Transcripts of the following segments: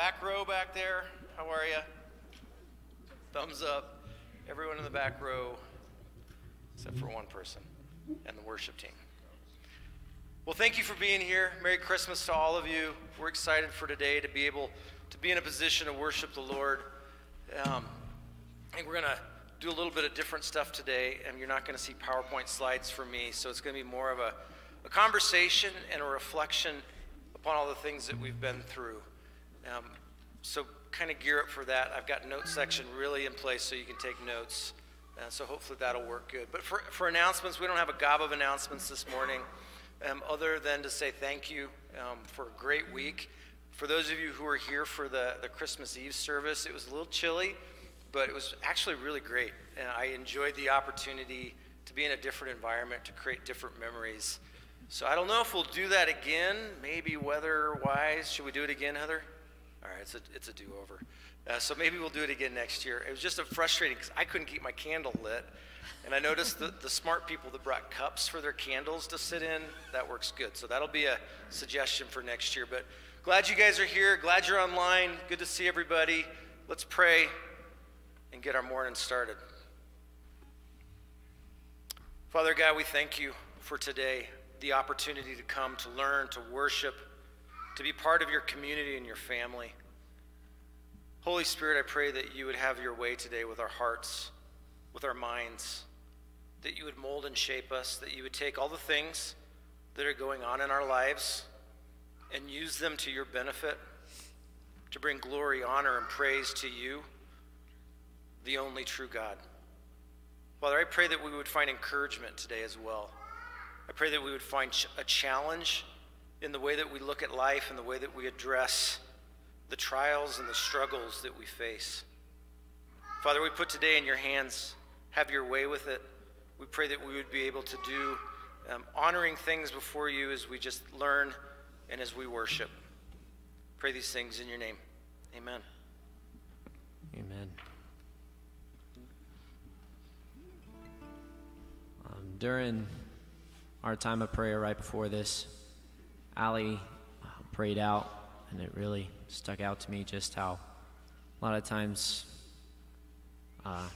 back row back there, how are you? Thumbs up. Everyone in the back row, except for one person and the worship team. Well, thank you for being here. Merry Christmas to all of you. We're excited for today to be able to be in a position to worship the Lord. Um, I think we're going to do a little bit of different stuff today, and you're not going to see PowerPoint slides from me, so it's going to be more of a, a conversation and a reflection upon all the things that we've been through. Um, so kind of gear up for that. I've got note section really in place so you can take notes. Uh, so hopefully that'll work good. But for, for announcements, we don't have a gob of announcements this morning um, other than to say thank you um, for a great week. For those of you who were here for the, the Christmas Eve service, it was a little chilly, but it was actually really great. And I enjoyed the opportunity to be in a different environment, to create different memories. So I don't know if we'll do that again, maybe weather wise. Should we do it again, Heather? All right, it's a, it's a do over. Uh, so maybe we'll do it again next year. It was just frustrating because I couldn't keep my candle lit. And I noticed that the smart people that brought cups for their candles to sit in, that works good. So that'll be a suggestion for next year. But glad you guys are here. Glad you're online. Good to see everybody. Let's pray and get our morning started. Father God, we thank you for today, the opportunity to come, to learn, to worship to be part of your community and your family. Holy Spirit, I pray that you would have your way today with our hearts, with our minds, that you would mold and shape us, that you would take all the things that are going on in our lives and use them to your benefit, to bring glory, honor, and praise to you, the only true God. Father, I pray that we would find encouragement today as well. I pray that we would find a challenge in the way that we look at life and the way that we address the trials and the struggles that we face. Father, we put today in your hands. Have your way with it. We pray that we would be able to do um, honoring things before you as we just learn and as we worship. Pray these things in your name. Amen. Amen. Um, during our time of prayer right before this, Ali uh, prayed out, and it really stuck out to me just how a lot of times, uh,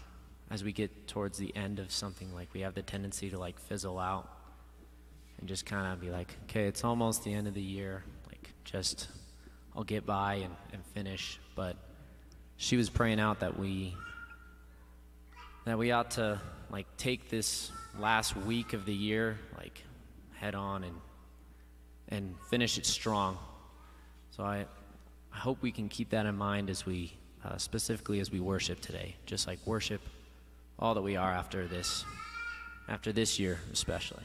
as we get towards the end of something, like we have the tendency to like fizzle out and just kind of be like, okay, it's almost the end of the year. Like, just I'll get by and, and finish. But she was praying out that we that we ought to like take this last week of the year like head on and and finish it strong. So I, I hope we can keep that in mind as we, uh, specifically as we worship today, just like worship all that we are after this, after this year especially.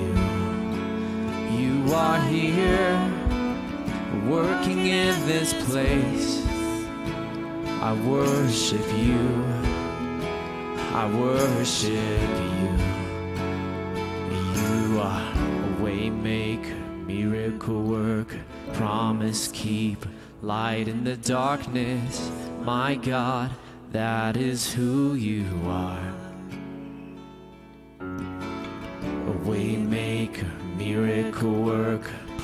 you are here working in this place. I worship you. I worship you. You are a waymaker, miracle worker, promise keep, light in the darkness. My God, that is who you are.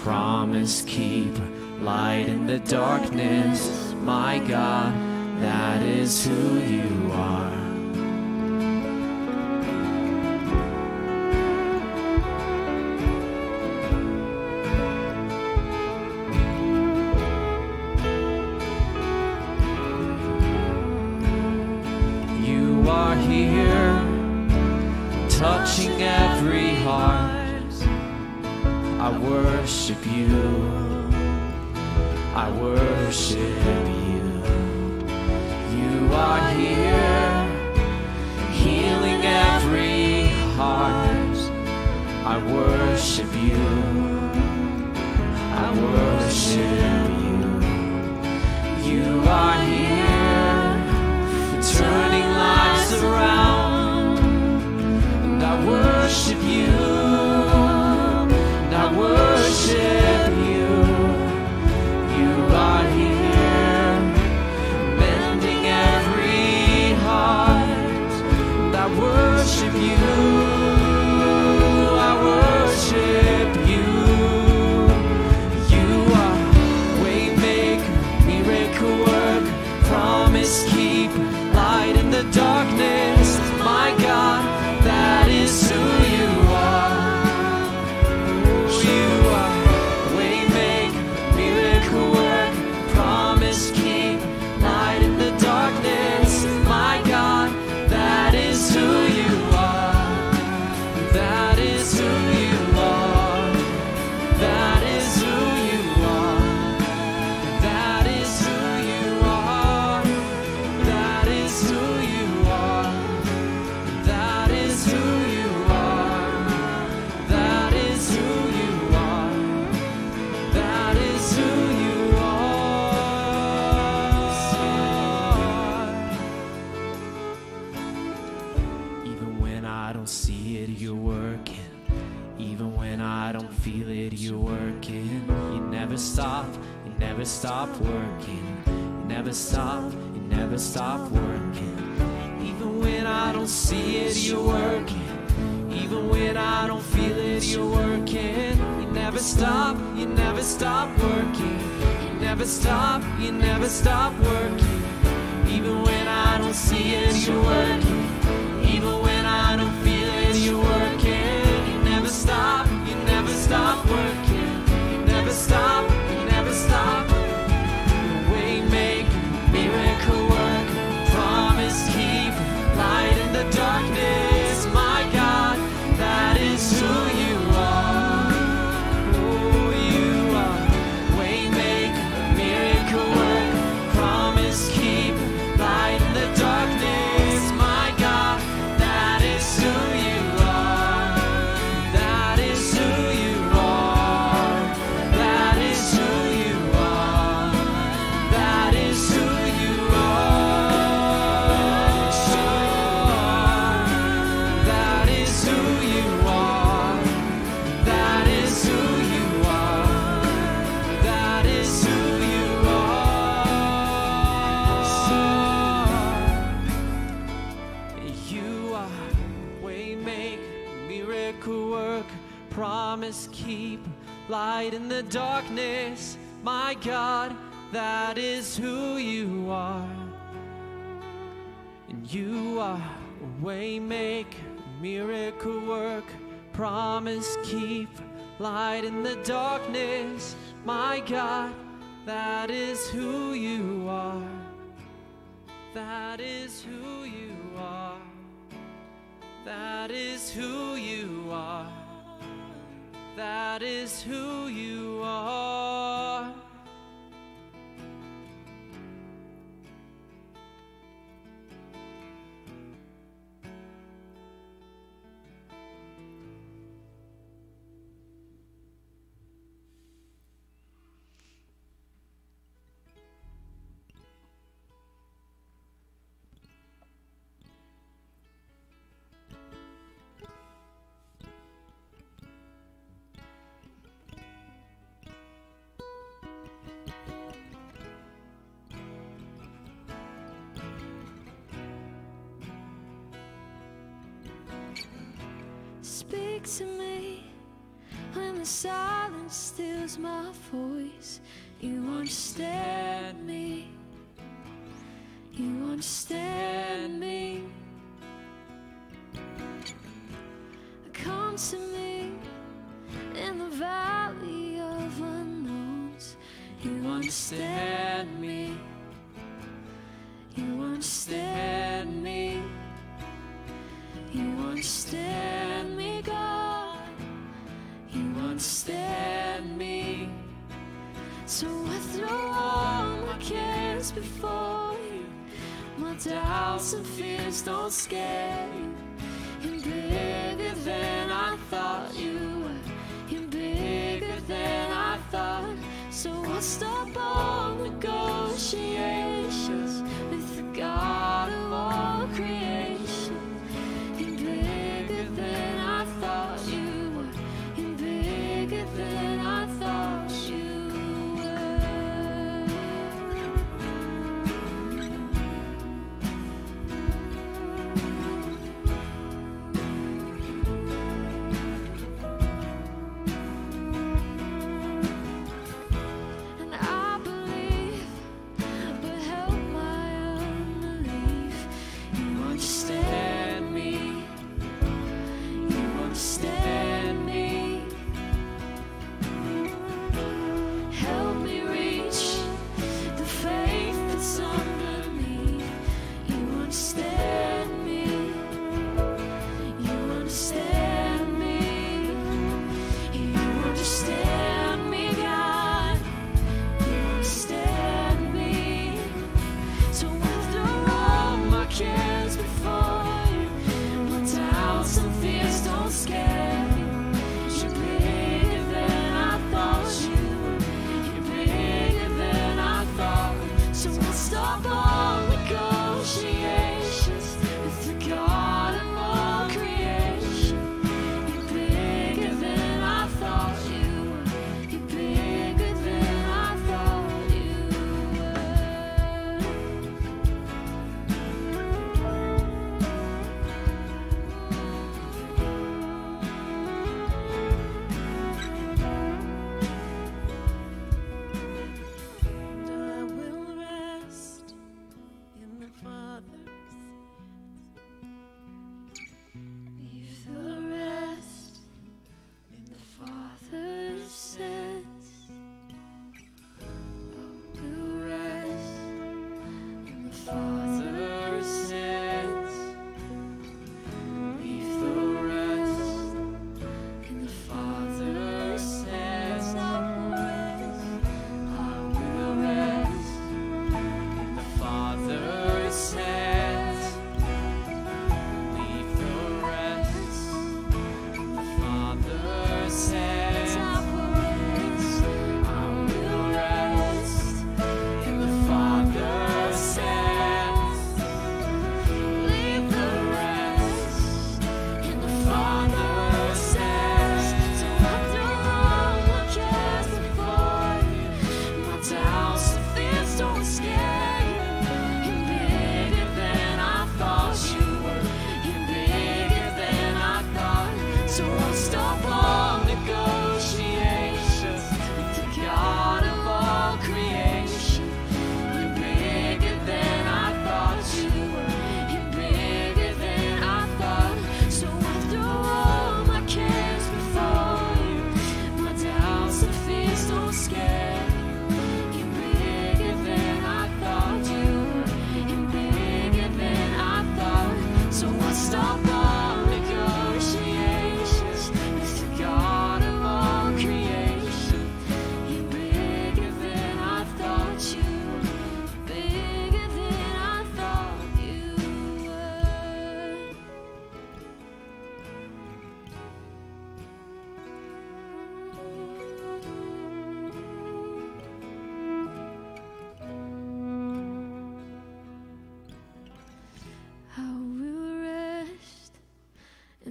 Promise keep, light in the darkness. My God, that is who you are. worship. never stop, you never stop working. You never stop, you never stop working. Even when I don't see it, you're working. light in the darkness, my God, that is who you are. And you are a waymaker, miracle work, promise keep, light in the darkness, my God, that is who you are. That is who you are. That is who you are. That is who you are. speak to me when the silence steals my voice. You understand me. You understand me. Come to me in the valley of unknowns. You understand me. You understand. So I throw all my cares before you. My doubts and fears don't scare you. You're bigger than I thought you were. You're bigger than I thought. So I stop all negotiating.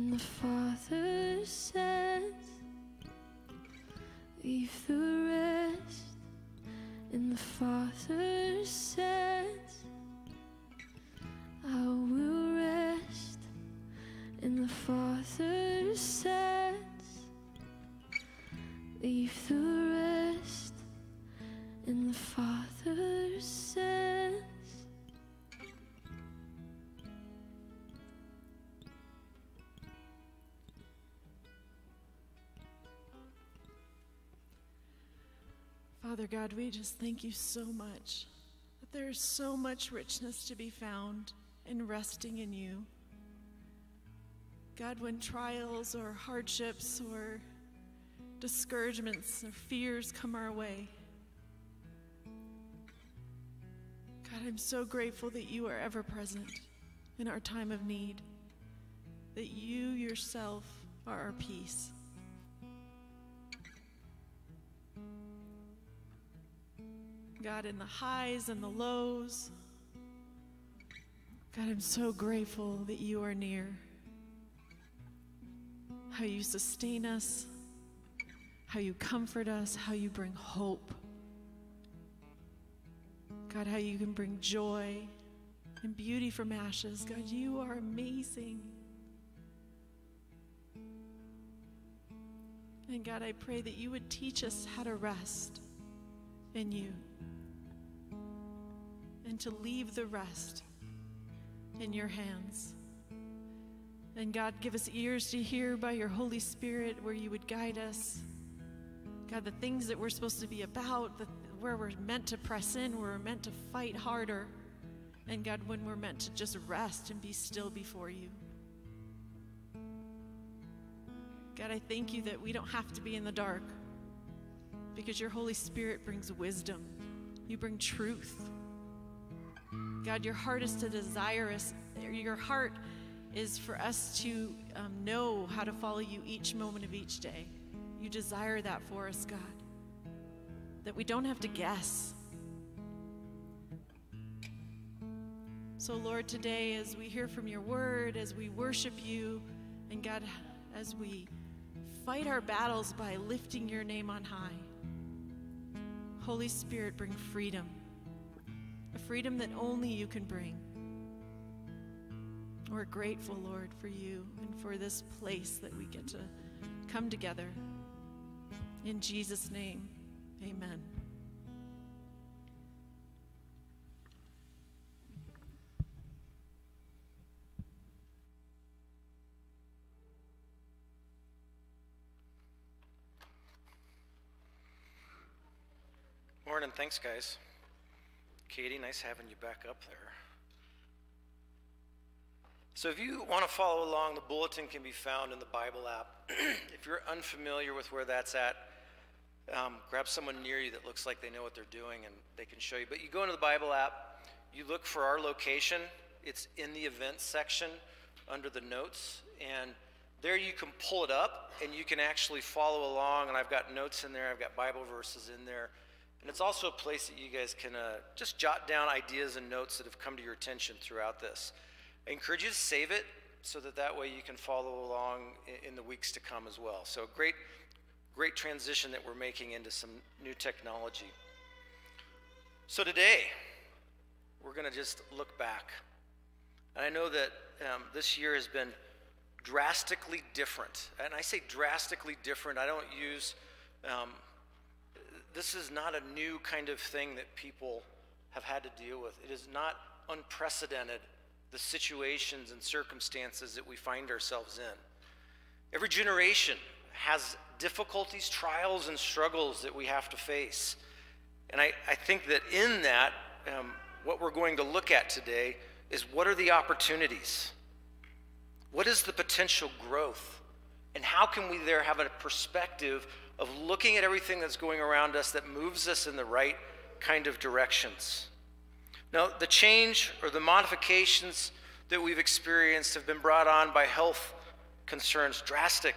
And the Father says, Leave the rest. And the Father says, Father God, we just thank you so much that there is so much richness to be found in resting in you. God, when trials or hardships or discouragements or fears come our way, God, I'm so grateful that you are ever present in our time of need, that you yourself are our peace. God, in the highs and the lows, God, I'm so grateful that you are near. How you sustain us, how you comfort us, how you bring hope. God, how you can bring joy and beauty from ashes. God, you are amazing. And God, I pray that you would teach us how to rest in you and to leave the rest in your hands. And God, give us ears to hear by your Holy Spirit where you would guide us. God, the things that we're supposed to be about, the, where we're meant to press in, where we're meant to fight harder. And God, when we're meant to just rest and be still before you. God, I thank you that we don't have to be in the dark because your Holy Spirit brings wisdom. You bring truth. God, your heart is to desire us. Your heart is for us to um, know how to follow you each moment of each day. You desire that for us, God. That we don't have to guess. So, Lord, today, as we hear from your word, as we worship you, and God, as we fight our battles by lifting your name on high, Holy Spirit, bring freedom freedom that only you can bring. We're grateful, Lord, for you and for this place that we get to come together. In Jesus' name, amen. Morning. Thanks, guys. Katie, nice having you back up there. So, if you want to follow along, the bulletin can be found in the Bible app. if you're unfamiliar with where that's at, um, grab someone near you that looks like they know what they're doing and they can show you. But you go into the Bible app, you look for our location, it's in the events section under the notes, and there you can pull it up and you can actually follow along. And I've got notes in there, I've got Bible verses in there. And it's also a place that you guys can uh, just jot down ideas and notes that have come to your attention throughout this. I encourage you to save it so that that way you can follow along in, the weeks to come as well. So great, great transition that we're making into some new technology. So today, we're going to just look back. And I know that um, this year has been drastically different. And I say drastically different, I don't use um, this is not a new kind of thing that people have had to deal with. It is not unprecedented, the situations and circumstances that we find ourselves in. Every generation has difficulties, trials, and struggles that we have to face. And I, I think that in that, um, what we're going to look at today is what are the opportunities? What is the potential growth? And how can we there have a perspective of looking at everything that's going around us that moves us in the right kind of directions. Now, the change or the modifications that we've experienced have been brought on by health concerns, drastic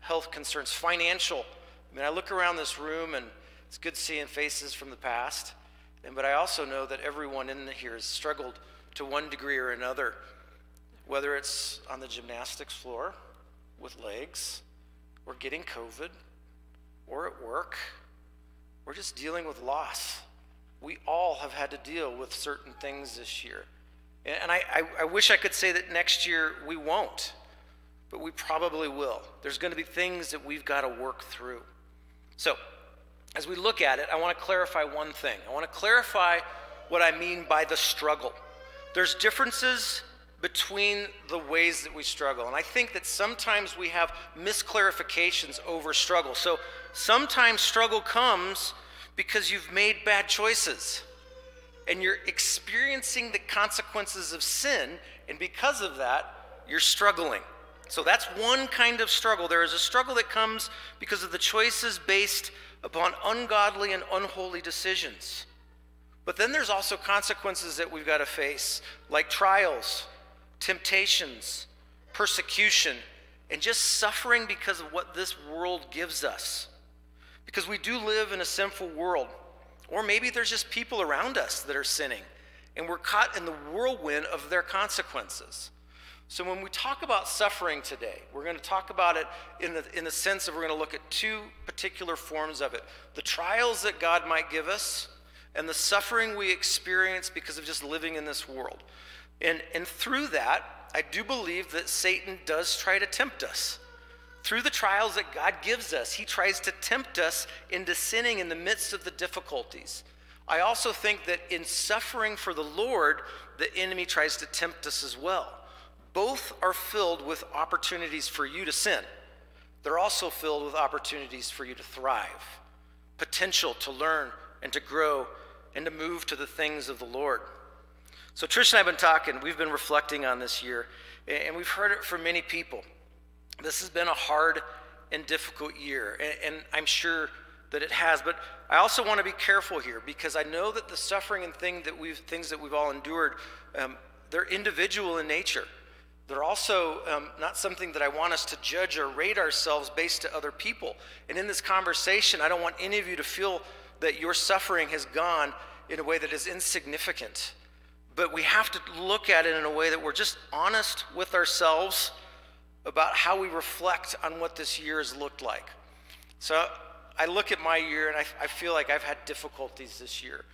health concerns, financial. I mean, I look around this room and it's good seeing faces from the past, and, but I also know that everyone in here has struggled to one degree or another, whether it's on the gymnastics floor with legs or getting COVID or at work, we're just dealing with loss. We all have had to deal with certain things this year. And I, I, I, wish I could say that next year we won't, but we probably will. There's going to be things that we've got to work through. So, as we look at it, I want to clarify one thing. I want to clarify what I mean by the struggle. There's differences between the ways that we struggle. And I think that sometimes we have misclarifications over struggle. So sometimes struggle comes because you've made bad choices and you're experiencing the consequences of sin, and because of that, you're struggling. So that's one kind of struggle. There is a struggle that comes because of the choices based upon ungodly and unholy decisions. But then there's also consequences that we've got to face, like trials, temptations, persecution, and just suffering because of what this world gives us. Because we do live in a sinful world. Or maybe there's just people around us that are sinning, and we're caught in the whirlwind of their consequences. So when we talk about suffering today, we're going to talk about it in the, in the sense of we're going to look at two particular forms of it the trials that God might give us, and the suffering we experience because of just living in this world. And, and through that, I do believe that Satan does try to tempt us. Through the trials that God gives us, he tries to tempt us into sinning in the midst of the difficulties. I also think that in suffering for the Lord, the enemy tries to tempt us as well. Both are filled with opportunities for you to sin. They're also filled with opportunities for you to thrive, potential to learn and to grow and to move to the things of the Lord. So, Trish and I have been talking, we've been reflecting on this year, and we've heard it from many people. This has been a hard and difficult year, and, I'm sure that it has. But I also want to be careful here because I know that the suffering and thing that we've, things that we've all endured, um, they're individual in nature. They're also um, not something that I want us to judge or rate ourselves based to other people. And in this conversation, I don't want any of you to feel that your suffering has gone in a way that is insignificant. But we have to look at it in a way that we're just honest with ourselves about how we reflect on what this year has looked like. So I look at my year and I, I feel like I've had difficulties this year.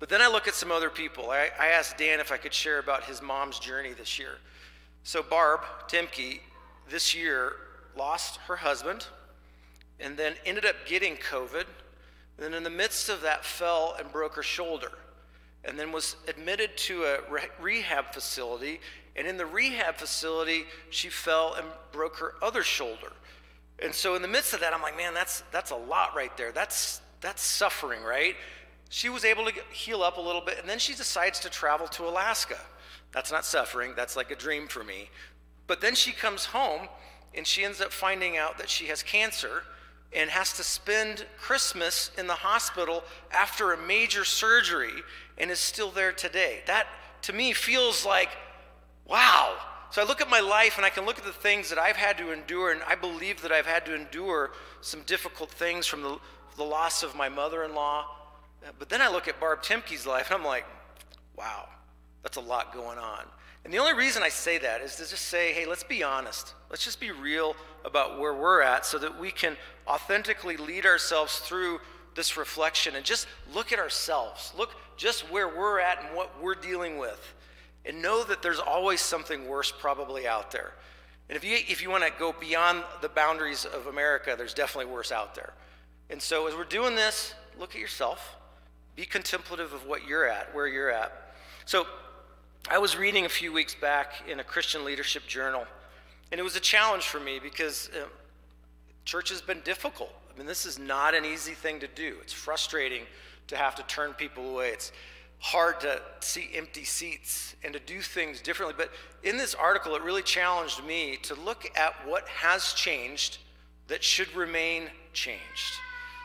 But then I look at some other people. I, I asked Dan if I could share about his mom's journey this year. So Barb Timke this year lost her husband and then ended up getting COVID. Then in the midst of that fell and broke her shoulder and then was admitted to a re- rehab facility. And in the rehab facility, she fell and broke her other shoulder. And so in the midst of that, I'm like, man, that's that's a lot right there. That's that's suffering, right? She was able to heal up a little bit, and then she decides to travel to Alaska. That's not suffering. That's like a dream for me. But then she comes home, and she ends up finding out that she has cancer and has to spend Christmas in the hospital after a major surgery and is still there today. That to me feels like, wow. So I look at my life and I can look at the things that I've had to endure, and I believe that I've had to endure some difficult things from the, the loss of my mother in law. But then I look at Barb Timke's life and I'm like, wow, that's a lot going on. And the only reason I say that is to just say, hey, let's be honest. Let's just be real about where we're at so that we can authentically lead ourselves through this reflection and just look at ourselves. Look just where we're at and what we're dealing with. And know that there's always something worse probably out there. And if you, if you want to go beyond the boundaries of America, there's definitely worse out there. And so as we're doing this, look at yourself. Be contemplative of what you're at, where you're at. So I was reading a few weeks back in a Christian leadership journal, and it was a challenge for me because uh, church has been difficult. I mean, this is not an easy thing to do. It's frustrating to have to turn people away. It's hard to see empty seats and to do things differently. But in this article, it really challenged me to look at what has changed that should remain changed.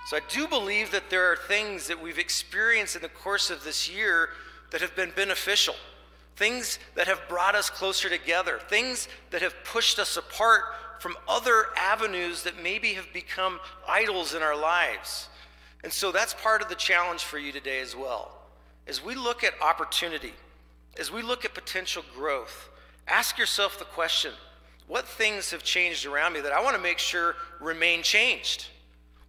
So I do believe that there are things that we've experienced in the course of this year that have been beneficial, things that have brought us closer together, things that have pushed us apart from other avenues that maybe have become idols in our lives. And so that's part of the challenge for you today as well. As we look at opportunity, as we look at potential growth, ask yourself the question what things have changed around me that I want to make sure remain changed?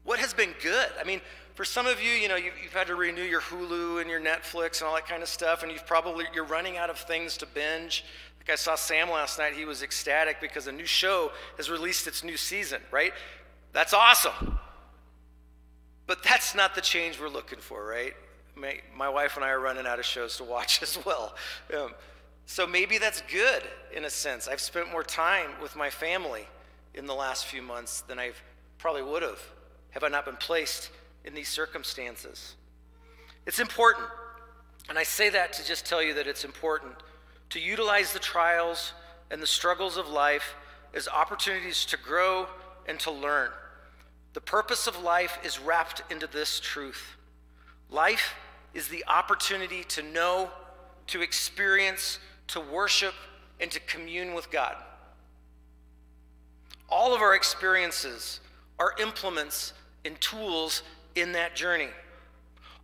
What has been good? I mean, for some of you, you know, you've, you've, had to renew your Hulu and your Netflix and all that kind of stuff, and you've probably you're running out of things to binge. Like I saw Sam last night, he was ecstatic because a new show has released its new season, right? That's awesome. But that's not the change we're looking for, right? My, my wife and I are running out of shows to watch as well. Um, so maybe that's good in a sense. I've spent more time with my family in the last few months than I probably would have have I not been placed in these circumstances. It's important, and I say that to just tell you that it's important to utilize the trials and the struggles of life as opportunities to grow and to learn. The purpose of life is wrapped into this truth life is the opportunity to know, to experience, to worship, and to commune with God. All of our experiences are implements and tools in that journey.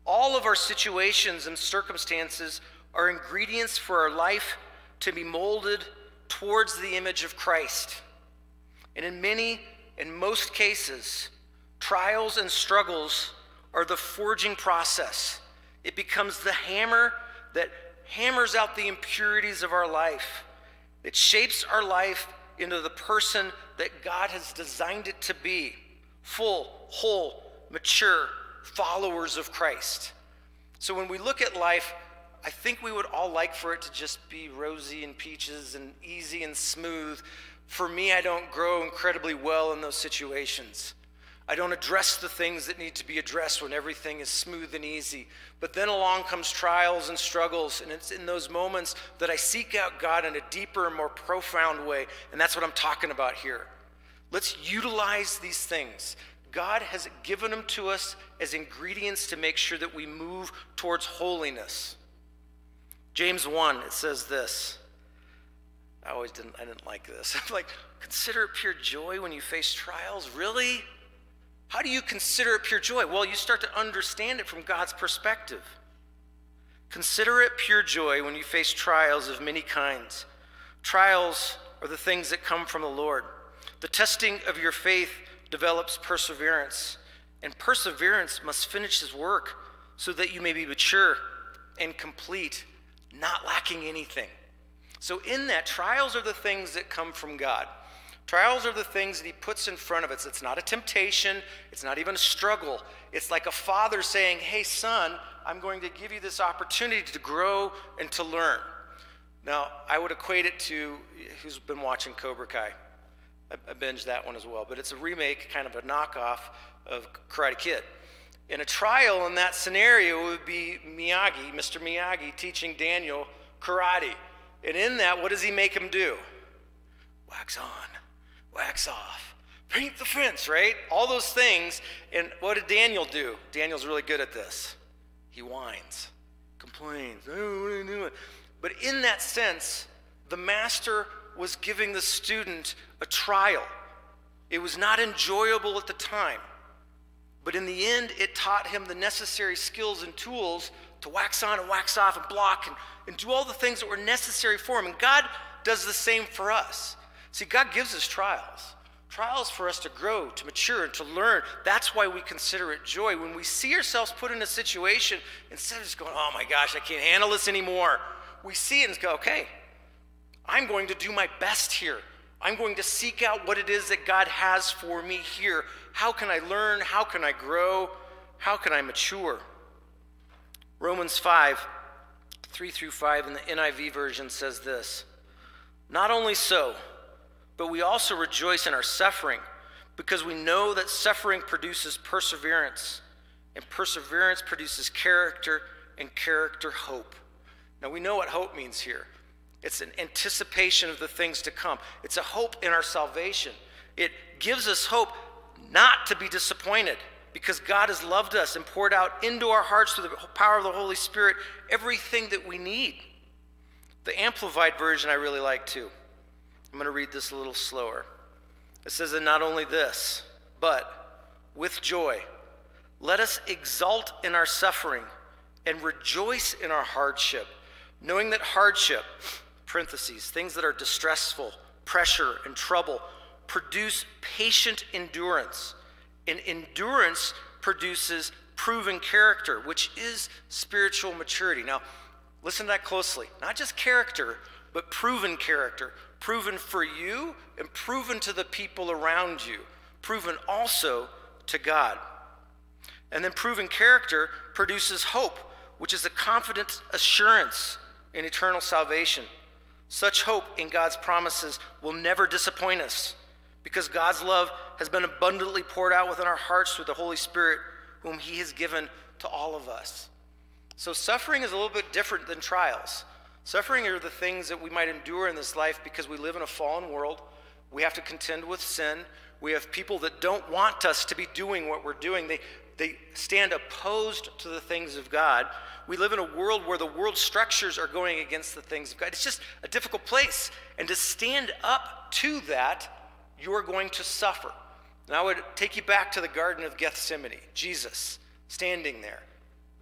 All of our situations and circumstances are ingredients for our life to be molded towards the image of Christ. And in many, in most cases, trials and struggles are the forging process. It becomes the hammer that hammers out the impurities of our life. It shapes our life into the person that God has designed it to be full, whole, mature followers of Christ. So when we look at life, I think we would all like for it to just be rosy and peaches and easy and smooth. For me, I don't grow incredibly well in those situations. I don't address the things that need to be addressed when everything is smooth and easy. But then along comes trials and struggles, and it's in those moments that I seek out God in a deeper and more profound way. And that's what I'm talking about here. Let's utilize these things. God has given them to us as ingredients to make sure that we move towards holiness. James 1, it says this. I always didn't I didn't like this. I'm like, consider it pure joy when you face trials. Really? How do you consider it pure joy? Well, you start to understand it from God's perspective. Consider it pure joy when you face trials of many kinds. Trials are the things that come from the Lord. The testing of your faith develops perseverance, and perseverance must finish his work so that you may be mature and complete, not lacking anything. So, in that, trials are the things that come from God. Trials are the things that he puts in front of us. It's not a temptation, it's not even a struggle. It's like a father saying, Hey, son, I'm going to give you this opportunity to grow and to learn. Now, I would equate it to who's been watching Cobra Kai? I, binged that one as well, but it's a remake, kind of a knockoff of Karate Kid. In a trial in that scenario would be Miyagi, Mr. Miyagi, teaching Daniel karate. And in that, what does he make him do? Wax on, wax off, paint the fence, right? All those things. And what did Daniel do? Daniel's really good at this. He whines, complains. But in that sense, the master was giving the student a trial. It was not enjoyable at the time. But in the end, it taught him the necessary skills and tools to wax on and wax off and block and, and do all the things that were necessary for him. And God does the same for us. See, God gives us trials. Trials for us to grow, to mature, and to learn. That's why we consider it joy. When we see ourselves put in a situation, instead of just going, oh my gosh, I can't handle this anymore, we see it and go, okay, I'm going to do my best here. I'm going to seek out what it is that God has for me here. How can I learn? How can I grow? How can I mature? Romans 5, 3 through 5 in the NIV version says this Not only so, but we also rejoice in our suffering because we know that suffering produces perseverance, and perseverance produces character, and character, hope. Now we know what hope means here. It's an anticipation of the things to come. It's a hope in our salvation. It gives us hope not to be disappointed because God has loved us and poured out into our hearts through the power of the Holy Spirit everything that we need. The Amplified version I really like too. I'm going to read this a little slower. It says, And not only this, but with joy, let us exult in our suffering and rejoice in our hardship, knowing that hardship, parentheses, things that are distressful, pressure, and trouble, produce patient endurance. And endurance produces proven character, which is spiritual maturity. Now, listen to that closely. Not just character, but proven character. Proven for you and proven to the people around you. Proven also to God. And then proven character produces hope, which is a confident assurance in eternal salvation. Such hope in God's promises will never disappoint us because God's love has been abundantly poured out within our hearts through the Holy Spirit, whom He has given to all of us. So, suffering is a little bit different than trials. Suffering are the things that we might endure in this life because we live in a fallen world. We have to contend with sin. We have people that don't want us to be doing what we're doing. They, they stand opposed to the things of God. We live in a world where the world structures are going against the things of God. It's just a difficult place. And to stand up to that, you're going to suffer. And I would take you back to the Garden of Gethsemane. Jesus standing there,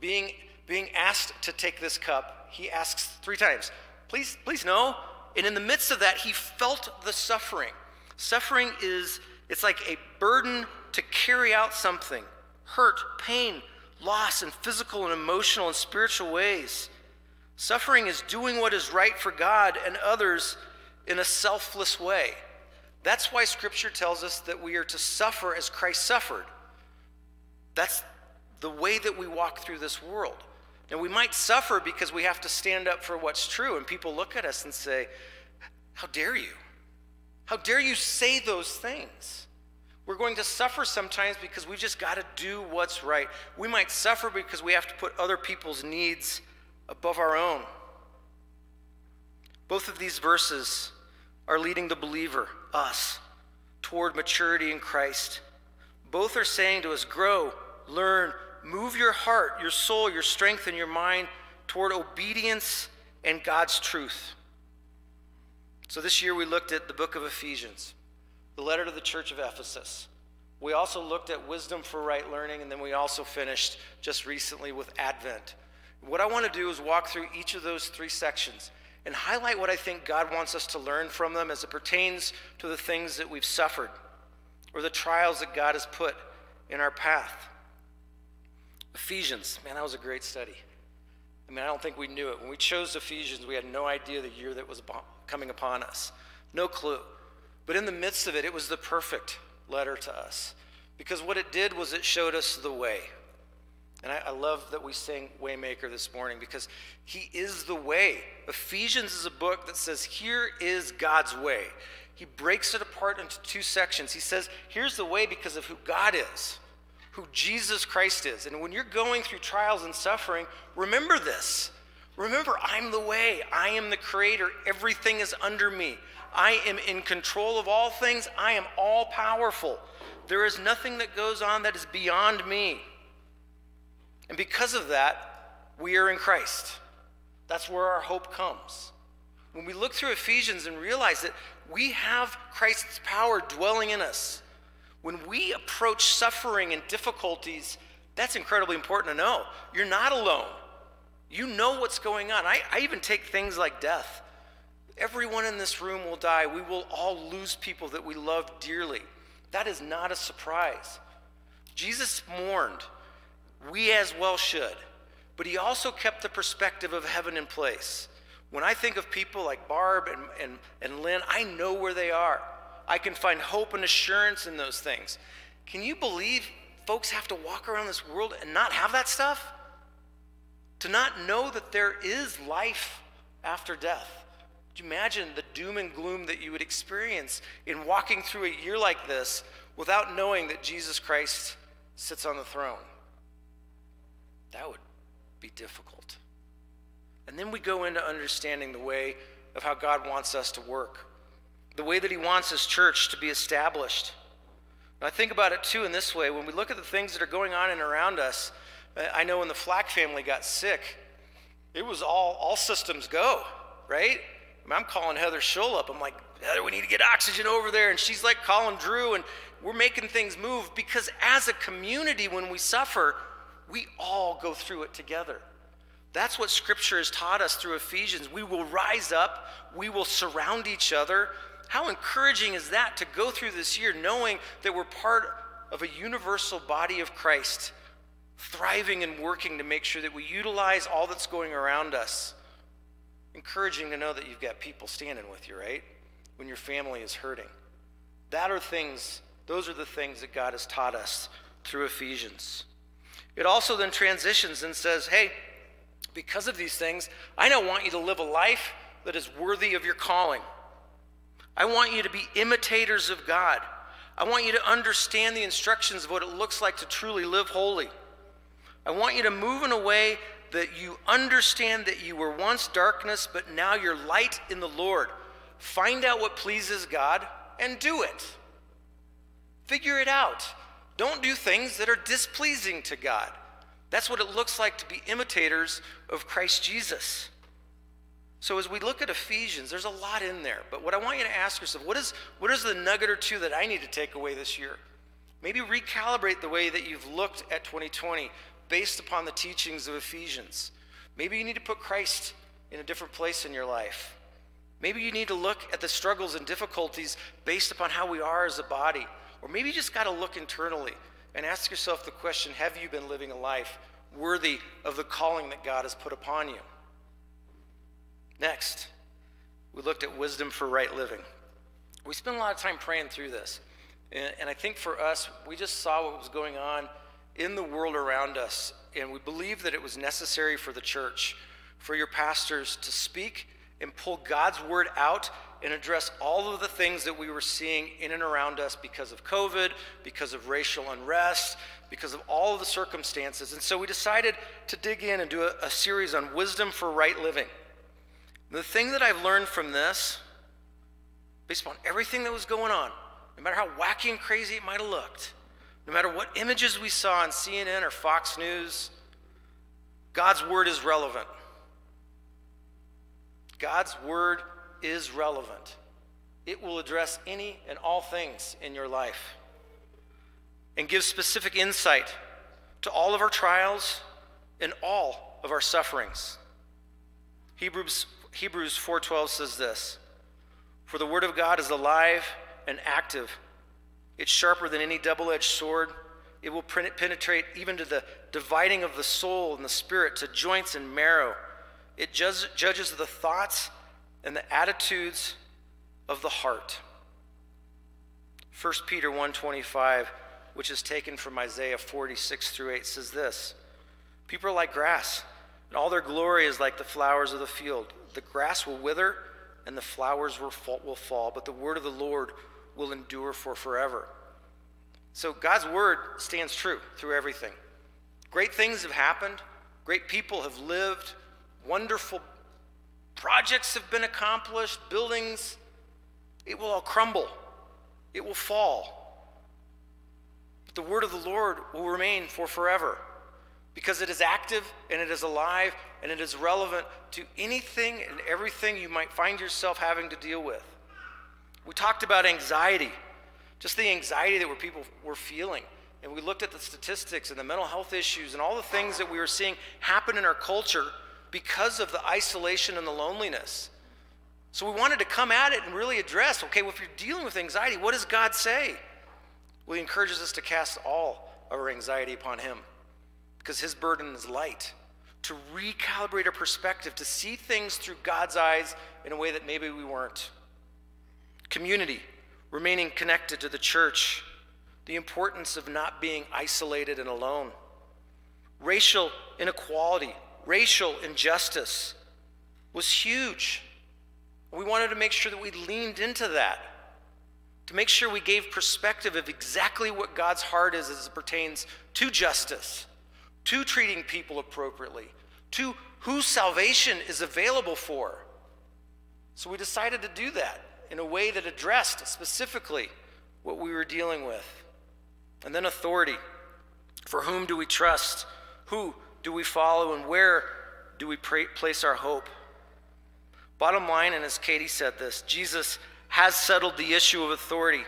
being, being asked to take this cup. He asks three times, please, please no. And in the midst of that, he felt the suffering. Suffering is, it's like a burden to carry out something hurt, pain, loss in physical and emotional and spiritual ways. Suffering is doing what is right for God and others in a selfless way. That's why Scripture tells us that we are to suffer as Christ suffered. That's the way that we walk through this world. Now, we might suffer because we have to stand up for what's true, and people look at us and say, How dare you? How dare you say those things? We're going to suffer sometimes because we just got to do what's right. We might suffer because we have to put other people's needs above our own. Both of these verses are leading the believer, us, toward maturity in Christ. Both are saying to us, grow, learn, move your heart, your soul, your strength, and your mind toward obedience and God's truth. So this year we looked at the book of Ephesians the letter to the church of Ephesus. We also looked at wisdom for right learning, and then we also finished just recently with Advent. What I want to do is walk through each of those three sections and highlight what I think God wants us to learn from them as it pertains to the things that we've suffered or the trials that God has put in our path. Ephesians, man, that was a great study. I mean, I don't think we knew it. When we chose Ephesians, we had no idea the year that was coming upon us. No clue. But in the midst of it, it was the perfect letter to us. Because what it did was it showed us the way. And I, I, love that we sing Waymaker this morning because he is the way. Ephesians is a book that says, Here is God's way. He breaks it apart into two sections. He says, Here's the way because of who God is, who Jesus Christ is. And when you're going through trials and suffering, remember this. Remember, I'm the way, I am the creator, everything is under me. I am in control of all things. I am all powerful. There is nothing that goes on that is beyond me. And because of that, we are in Christ. That's where our hope comes. When we look through Ephesians and realize that we have Christ's power dwelling in us, when we approach suffering and difficulties, that's incredibly important to know. You're not alone. You know what's going on. I, I even take things like death. Everyone in this room will die. We will all lose people that we love dearly. That is not a surprise. Jesus mourned. We as well should. But he also kept the perspective of heaven in place. When I think of people like Barb and, and, and Lynn, I know where they are. I can find hope and assurance in those things. Can you believe folks have to walk around this world and not have that stuff? To not know that there is life after death. Could you imagine the doom and gloom that you would experience in walking through a year like this without knowing that Jesus Christ sits on the throne? That would be difficult. And then we go into understanding the way of how God wants us to work, the way that He wants His church to be established. I think about it too in this way when we look at the things that are going on and around us, uh, I know when the Flack family got sick, it was all, all systems go, right? I'm calling Heather Schull up. I'm like, Heather, we need to get oxygen over there. And she's like calling Drew, and we're making things move because as a community, when we suffer, we all go through it together. That's what Scripture has taught us through Ephesians. We will rise up, we will surround each other. How encouraging is that to go through this year knowing that we're part of a universal body of Christ, thriving and working to make sure that we utilize all that's going around us? encouraging to know that you've got people standing with you, right? When your family is hurting. That are things, those are the things that God has taught us through Ephesians. It also then transitions and says, hey, because of these things, I now want you to live a life that is worthy of your calling. I want you to be imitators of God. I want you to understand the instructions of what it looks like to truly live holy. I want you to move in a way that you understand that you were once darkness, but now you're light in the Lord. Find out what pleases God and do it. Figure it out. Don't do things that are displeasing to God. That's what it looks like to be imitators of Christ Jesus. So as we look at Ephesians, there's a lot in there. But what I want you to ask yourself, what is, what is the nugget or two that I need to take away this year? Maybe recalibrate the way that you've looked at 2020 based upon the teachings of Ephesians. Maybe you need to put Christ in a different place in your life. Maybe you need to look at the struggles and difficulties based upon how we are as a body. Or maybe you just got to look internally and ask yourself the question Have you been living a life worthy of the calling that God has put upon you? Next, we looked at wisdom for right living. We spent a lot of time praying through this. And, and I think for us, we just saw what was going on in the world around us. And we believed that it was necessary for the church, for your pastors to speak and pull God's word out and address all of the things that we were seeing in and around us because of COVID, because of racial unrest, because of all of the circumstances. And so we decided to dig in and do a, a series on wisdom for right living. The thing that I've learned from this, based upon everything that was going on, no matter how wacky and crazy it might have looked, no matter what images we saw on CNN or Fox News, God's word is relevant. God's word is relevant. It will address any and all things in your life and give specific insight to all of our trials and all of our sufferings. Hebrews, Hebrews 4:12 says this, "For the word of God is alive and active. It's sharper than any double-edged sword. It will penetrate even to the dividing of the soul and the spirit, to joints and marrow. It judges the thoughts and the attitudes of the heart. 1 Peter 1:25, which is taken from Isaiah 46 through 8 says this. People are like grass, and all their glory is like the flowers of the field. The grass will wither and the flowers will fall, but the word of the Lord will endure for forever. So God's word stands true through everything. Great things have happened, great people have lived, wonderful projects have been accomplished, buildings, it will all crumble, it will fall. But the word of the Lord will remain for forever because it is active and it is alive and it is relevant to anything and everything you might find yourself having to deal with. We talked about anxiety, just the anxiety that people were feeling. And we looked at the statistics and the mental health issues and all the things that we were seeing happen in our culture because of the isolation and the loneliness. So we wanted to come at it and really address okay, well, if you're dealing with anxiety, what does God say? Well, He encourages us to cast all of our anxiety upon Him because His burden is light. To recalibrate our perspective, to see things through God's eyes in a way that maybe we weren't. Community, remaining connected to the church, the importance of not being isolated and alone. Racial inequality, racial injustice was huge. We wanted to make sure that we leaned into that, to make sure we gave perspective of exactly what God's heart is as it pertains to justice, to treating people appropriately, to whose salvation is available for. So we decided to do that in a way that addressed specifically what we were dealing with. And then authority. For whom do we trust? Who do we follow and where do we place our hope? Bottom line, and as Katie said this, Jesus has settled the issue of authority.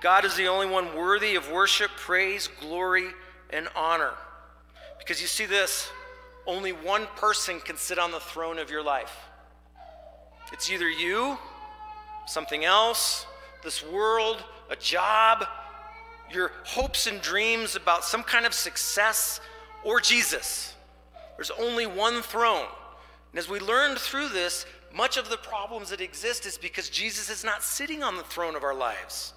God is the only one worthy of worship, praise, glory, and honor. Because you see this, only one person can sit on the throne of your life. It's either you, something else, this world, a job, your hopes and dreams about some kind of success, or Jesus. There's only one throne. And as we learned through this, much of the problems that exist is because Jesus is not sitting on the throne of our lives.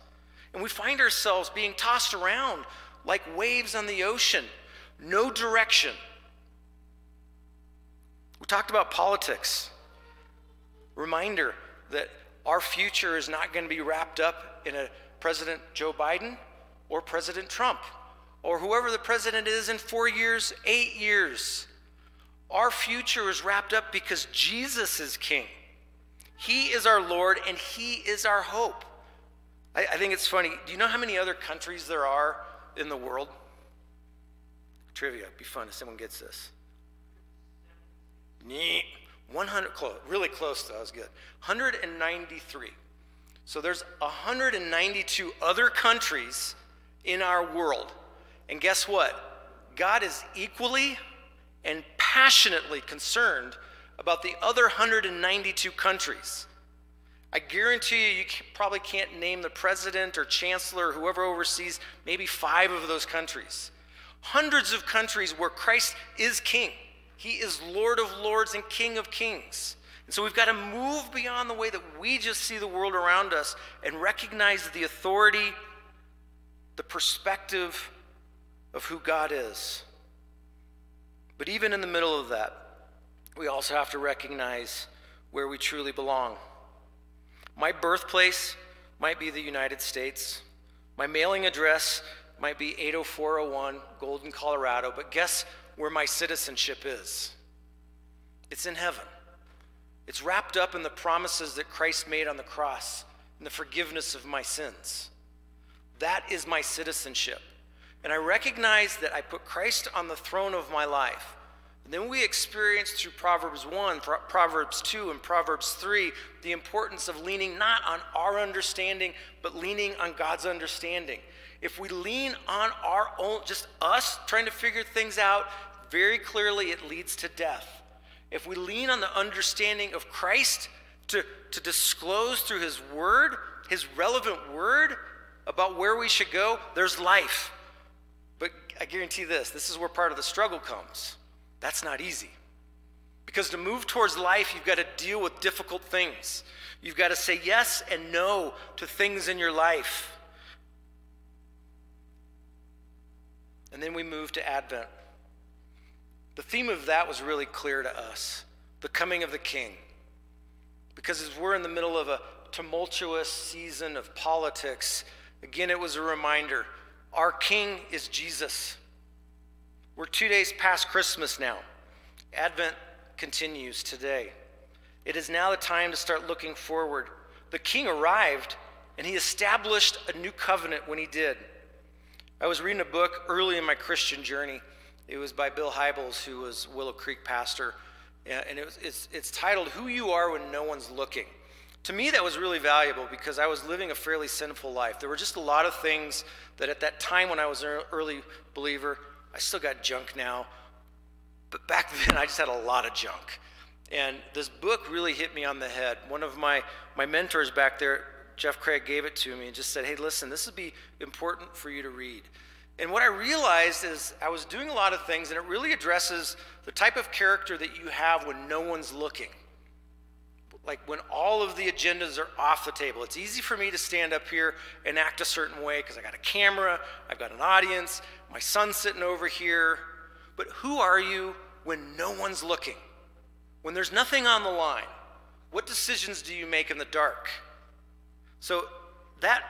And we find ourselves being tossed around like waves on the ocean, no direction. We talked about politics. Reminder that our future is not going to be wrapped up in a President Joe Biden or President Trump or whoever the president is in four years, eight years. Our future is wrapped up because Jesus is king. He is our Lord and He is our hope. I, I, think it's funny. Do you know how many other countries there are in the world? Trivia, be fun if someone gets this. Neat. 100, close, really close, though, that was good. 193. So there's 192 other countries in our world. And guess what? God is equally and passionately concerned about the other 192 countries. I guarantee you, you probably can't name the president or chancellor or whoever oversees maybe five of those countries. Hundreds of countries where Christ is king. He is Lord of lords and King of kings. And so we've got to move beyond the way that we just see the world around us and recognize the authority, the perspective of who God is. But even in the middle of that, we also have to recognize where we truly belong. My birthplace might be the United States. My mailing address might be 80401 Golden, Colorado. But guess where my citizenship is. It's in heaven. It's wrapped up in the promises that Christ made on the cross and the forgiveness of my sins. That is my citizenship. And I recognize that I put Christ on the throne of my life. And then we experience through Proverbs 1, Proverbs 2, and Proverbs 3 the importance of leaning not on our understanding, but leaning on God's understanding. If we lean on our own, just us trying to figure things out, very clearly it leads to death. If we lean on the understanding of Christ to, to disclose through his word, his relevant word about where we should go, there's life. But I guarantee this this is where part of the struggle comes. That's not easy. Because to move towards life, you've got to deal with difficult things. You've got to say yes and no to things in your life. And then we moved to Advent. The theme of that was really clear to us the coming of the king. Because as we're in the middle of a tumultuous season of politics, again, it was a reminder our king is Jesus. We're two days past Christmas now. Advent continues today. It is now the time to start looking forward. The king arrived and he established a new covenant when he did. I was reading a book early in my Christian journey it was by Bill Hybels, who was Willow Creek pastor, and it was, it's, it's titled "Who You Are When No One's Looking." To me, that was really valuable because I was living a fairly sinful life. There were just a lot of things that at that time when I was an early believer, I still got junk now, but back then I just had a lot of junk. And this book really hit me on the head. One of my, my mentors back there, Jeff Craig, gave it to me and just said, Hey, listen, this would be important for you to read. And what I realized is I was doing a lot of things, and it really addresses the type of character that you have when no one's looking. Like when all of the agendas are off the table. It's easy for me to stand up here and act a certain way because I got a camera, I've got an audience, my son's sitting over here. But who are you when no one's looking? When there's nothing on the line? What decisions do you make in the dark? So that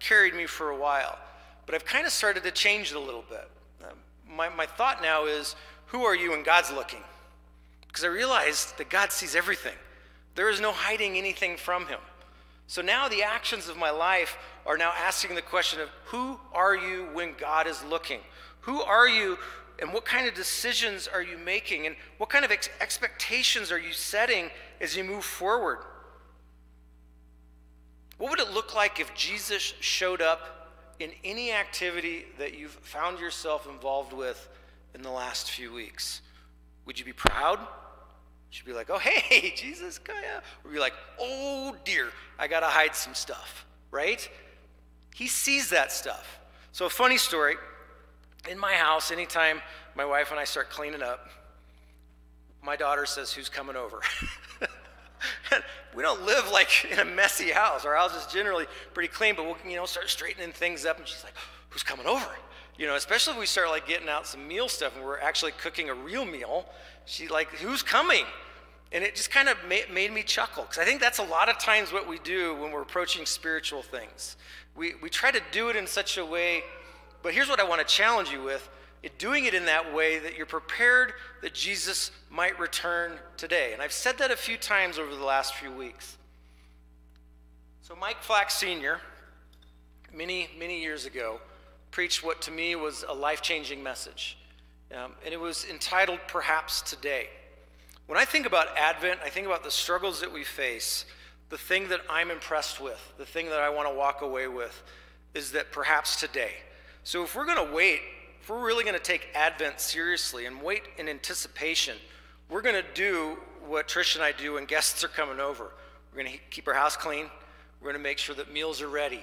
carried me for a while. But I've kind of started to change it a little bit. Um, my, my thought now is who are you when God's looking? Because I realized that God sees everything, there is no hiding anything from Him. So now the actions of my life are now asking the question of who are you when God is looking? Who are you and what kind of decisions are you making and what kind of ex- expectations are you setting as you move forward? What would it look like if Jesus showed up in any activity that you've found yourself involved with in the last few weeks? Would you be proud? Would you be like, oh, hey, Jesus, Kaya? Or be like, oh, dear, I got to hide some stuff, right? He sees that stuff. So, a funny story in my house, anytime my wife and I start cleaning up, my daughter says, Who's coming over? we don't live like in a messy house. Our house is generally pretty clean, but we'll you know start straightening things up. And she's like, "Who's coming over?" You know, especially if we start like getting out some meal stuff and we're actually cooking a real meal. She's like, "Who's coming?" And it just kind of made, made me chuckle because I think that's a lot of times what we do when we're approaching spiritual things. We we try to do it in such a way. But here's what I want to challenge you with doing it in that way that you're prepared that Jesus might return today. And I've said that a few times over the last few weeks. So, Mike Flack Sr., many, many years ago, preached what to me was a life changing message. Um, and it was entitled Perhaps Today. When I think about Advent, I think about the struggles that we face. The thing that I'm impressed with, the thing that I want to walk away with, is that perhaps today. So if we're going to wait, if we're really going to take Advent seriously and wait in anticipation, we're going to do what Trish and I do when guests are coming over. We're going to keep our house clean. We're going to make sure that meals are ready.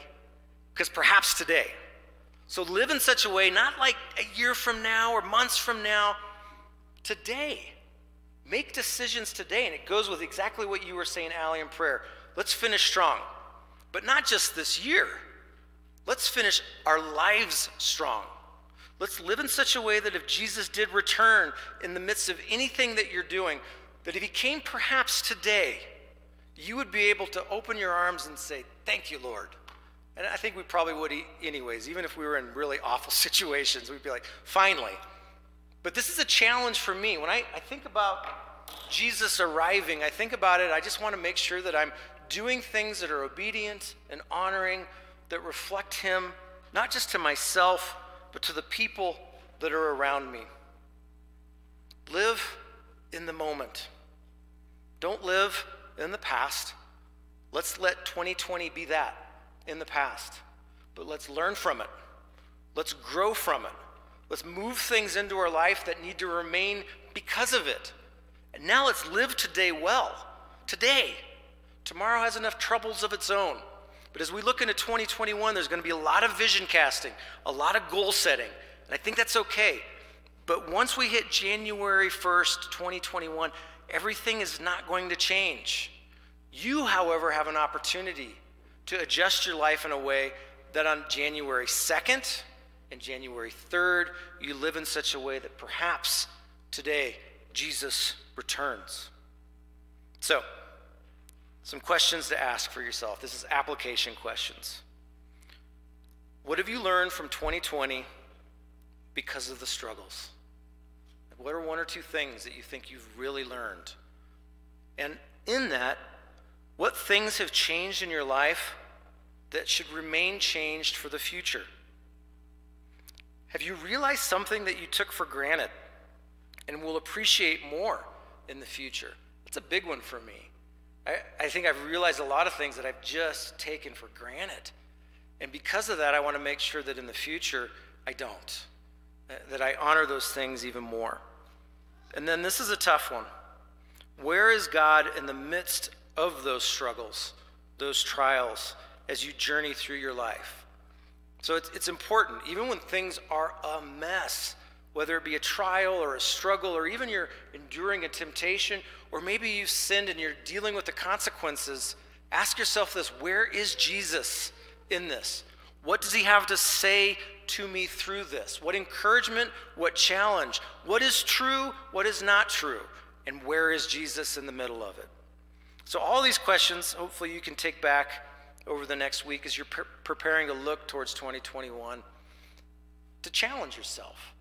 Because perhaps today. So live in such a way, not like a year from now or months from now, today. Make decisions today. And it goes with exactly what you were saying, Allie, in prayer. Let's finish strong. But not just this year. Let's finish our lives strong. Let's live in such a way that if Jesus did return in the midst of anything that you're doing, that if he came perhaps today, you would be able to open your arms and say, Thank you, Lord. And I think we probably would, anyways, even if we were in really awful situations, we'd be like, Finally. But this is a challenge for me. When I, I think about Jesus arriving, I think about it, I just want to make sure that I'm doing things that are obedient and honoring, that reflect him, not just to myself, but to the people that are around me. Live in the moment. Don't live in the past. Let's let 2020 be that in the past. But let's learn from it. Let's grow from it. Let's move things into our life that need to remain because of it. And now let's live today well. Today. Tomorrow has enough troubles of its own. But as we look into 2021, there's going to be a lot of vision casting, a lot of goal setting. And I think that's okay. But once we hit January 1st, 2021, everything is not going to change. You, however, have an opportunity to adjust your life in a way that on January 2nd and January 3rd, you live in such a way that perhaps today Jesus returns. So, some questions to ask for yourself. This is application questions. What have you learned from 2020 because of the struggles? What are one or two things that you think you've really learned? And in that, what things have changed in your life that should remain changed for the future? Have you realized something that you took for granted and will appreciate more in the future? That's a big one for me. I, I think I've realized a lot of things that I've just taken for granted. And because of that, I want to make sure that in the future, I don't, uh, that I honor those things even more. And then this is a tough one. Where is God in the midst of those struggles, those trials, as you journey through your life? So it's, it's important, even when things are a mess, whether it be a trial or a struggle, or even you're enduring a temptation, or maybe you've sinned and you're dealing with the consequences, ask yourself this where is Jesus in this? What does he have to say to me through this? What encouragement? What challenge? What is true? What is not true? And where is Jesus in the middle of it? So, all these questions, hopefully, you can take back over the next week as you're pre- preparing to look towards 2021 to challenge yourself.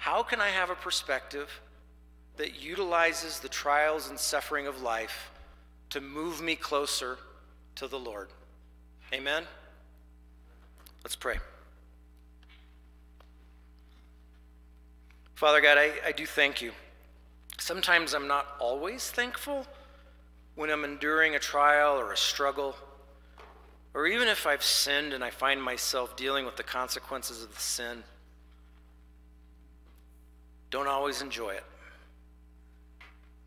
How can I have a perspective that utilizes the trials and suffering of life to move me closer to the Lord? Amen? Let's pray. Father God, I, I do thank you. Sometimes I'm not always thankful when I'm enduring a trial or a struggle, or even if I've sinned and I find myself dealing with the consequences of the sin. Don't always enjoy it.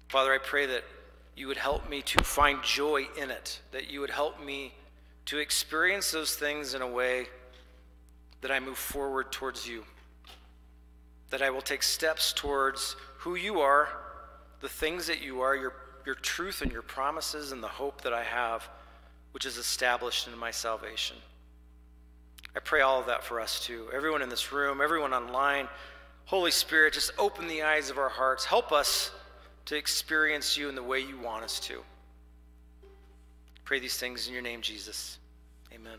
Father, I pray that you would help me to find joy in it, that you would help me to experience those things in a way that I move forward towards you, that I will take steps towards who you are, the things that you are, your, your truth and your promises, and the hope that I have, which is established in my salvation. I pray all of that for us too. Everyone in this room, everyone online, Holy Spirit, just open the eyes of our hearts. Help us to experience you in the way you want us to. Pray these things in your name, Jesus. Amen.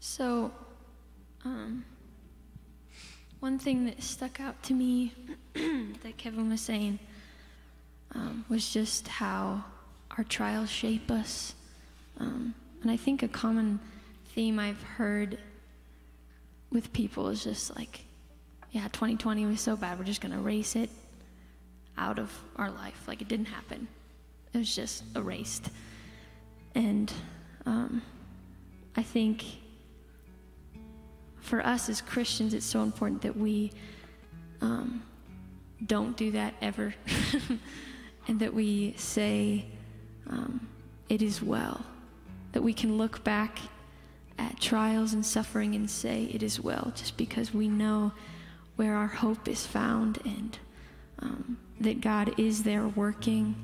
So, Um, one thing that stuck out to me that Kevin was saying um, was just how our trials shape us. Um, and I think a common theme I've heard with people is just like, yeah, 2020 was so bad, we're just going to erase it out of our life. Like it didn't happen, it was just erased. And um, I think for us as Christians, it's so important that we um, don't do that ever, and that we say, um, It is well. That we can look back at trials and suffering and say, It is well, just because we know where our hope is found and um, that God is there working.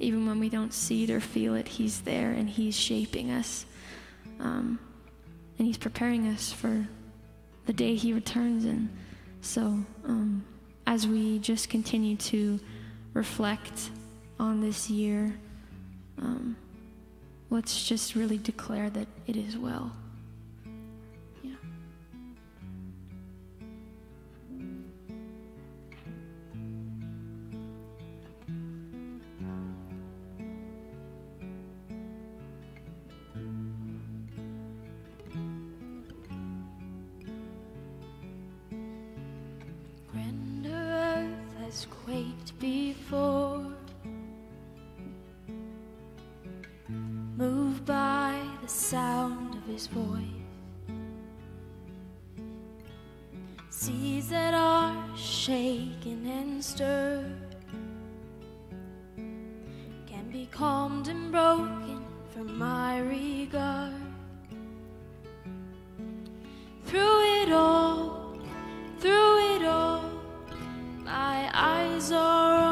Even when we don't see it or feel it, He's there and He's shaping us. Um, and He's preparing us for the day He returns. And so, um, as we just continue to reflect on this year, um, let's just really declare that it is well. Before. Moved by the sound of his voice. Seas that are shaken and stirred can be calmed and broken from my regard. Through it all, through eyes are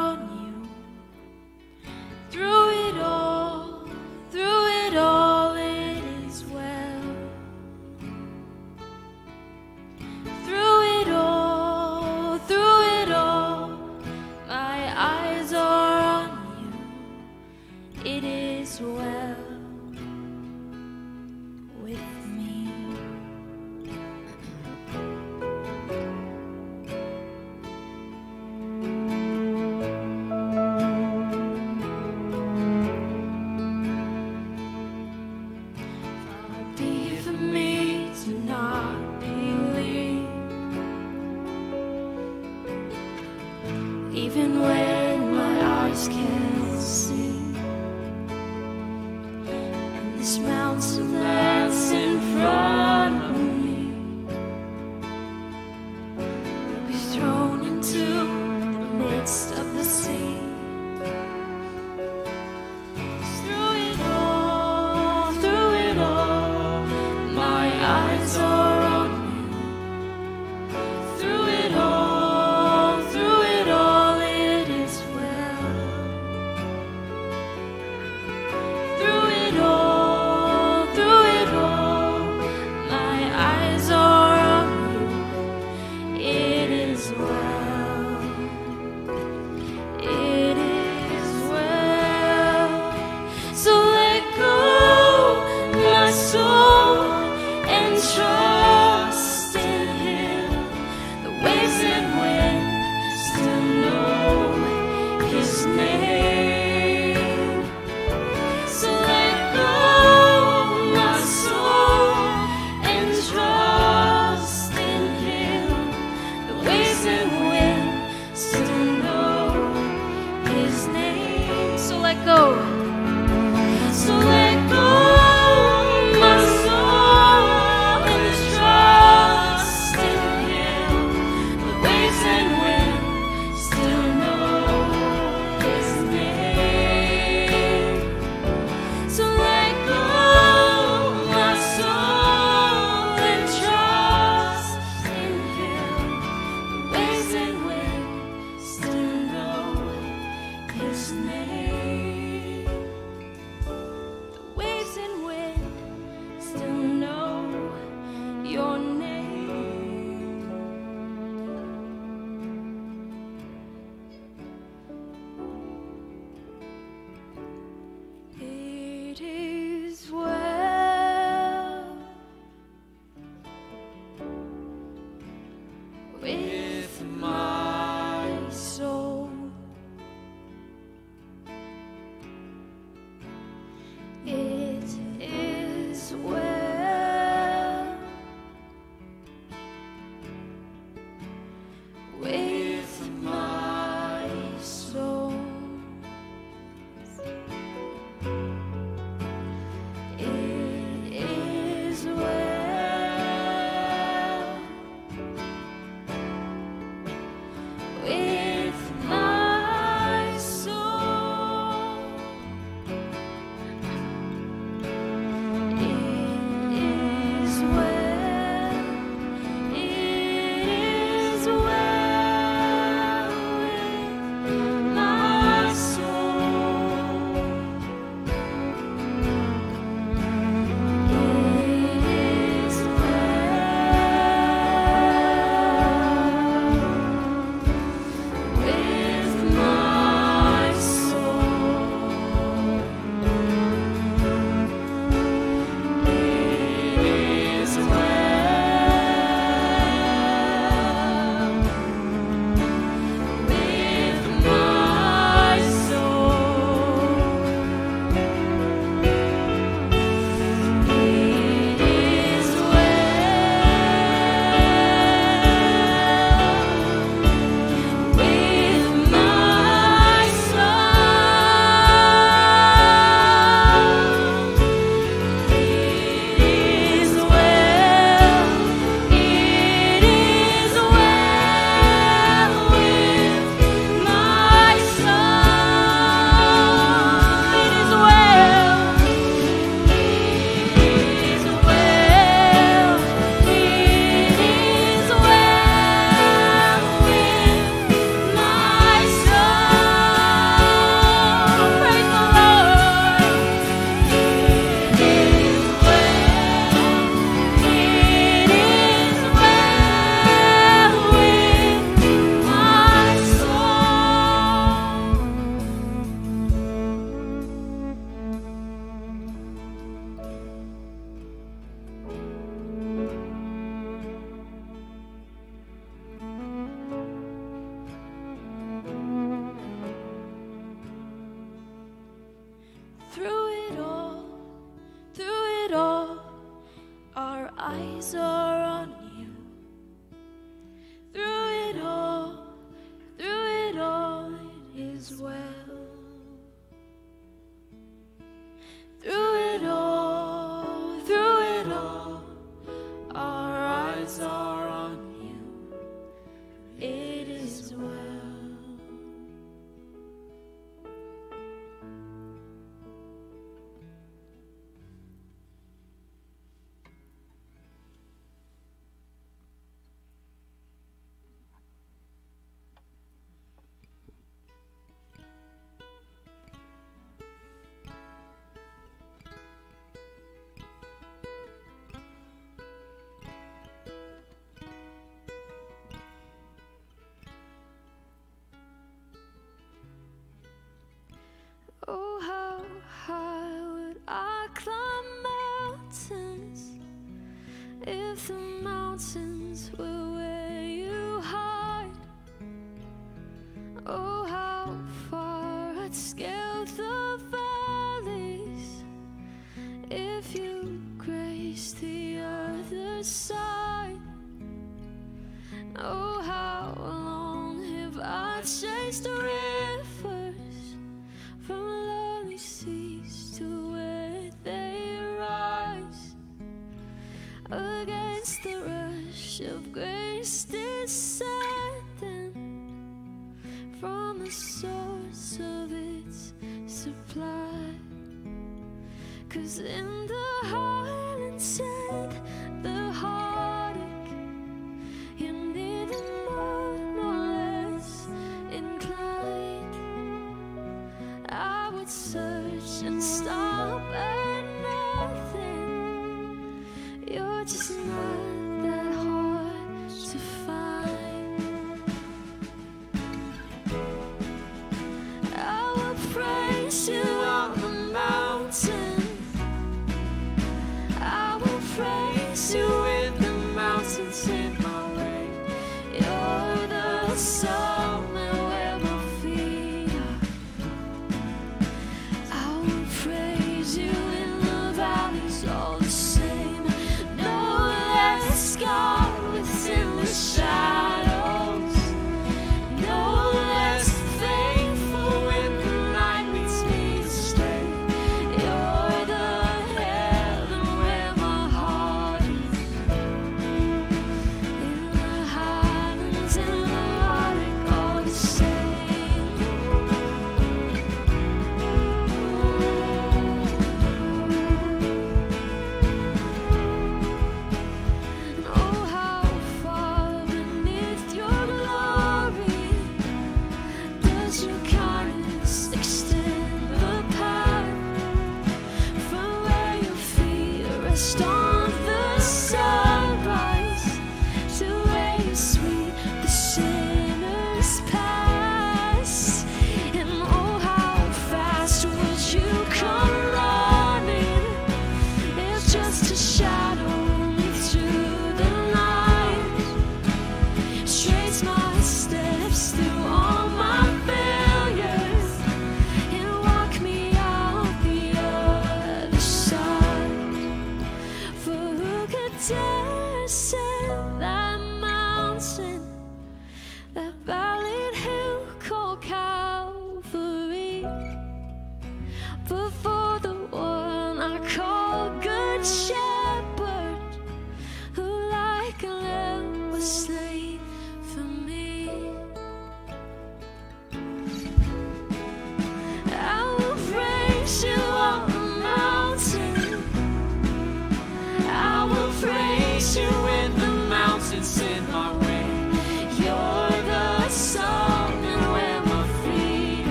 mountains will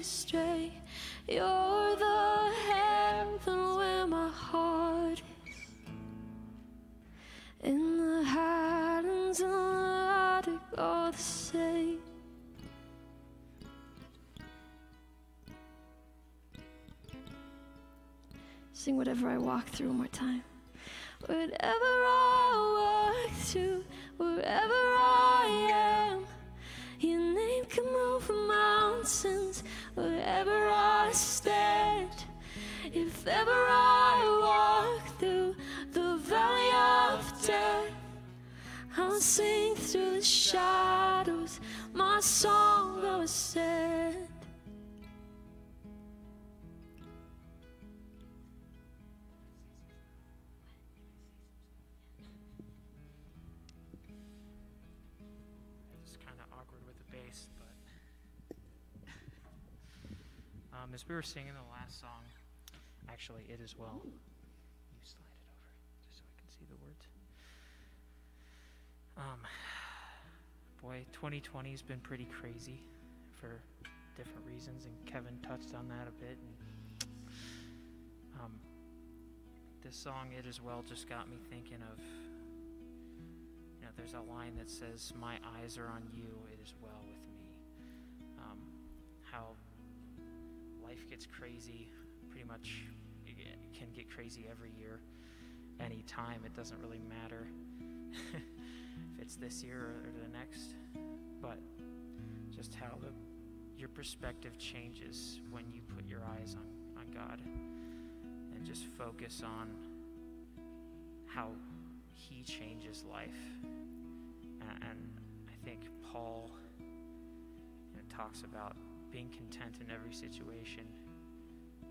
astray. You're the heaven where my heart is. In the highlands and the Arctic all the same. Sing whatever I walk through one more time. Whatever I walk through, wherever Sing through the shadows. My song the bass, but um, as we were singing the last song, actually, It Is Well. You slide it over just so I can see the words. Um, boy, 2020 has been pretty crazy for different reasons, and Kevin touched on that a bit. And, um, this song, It Is Well, just got me thinking of you know, there's a line that says, My eyes are on you, it is well with me. Um, how life gets crazy, pretty much can get crazy every year, anytime. It doesn't really matter it's this year or the next. But just how the, your perspective changes when you put your eyes on, on God and just focus on how he changes life. A- And I think Paul you know, talks about being content in every situation.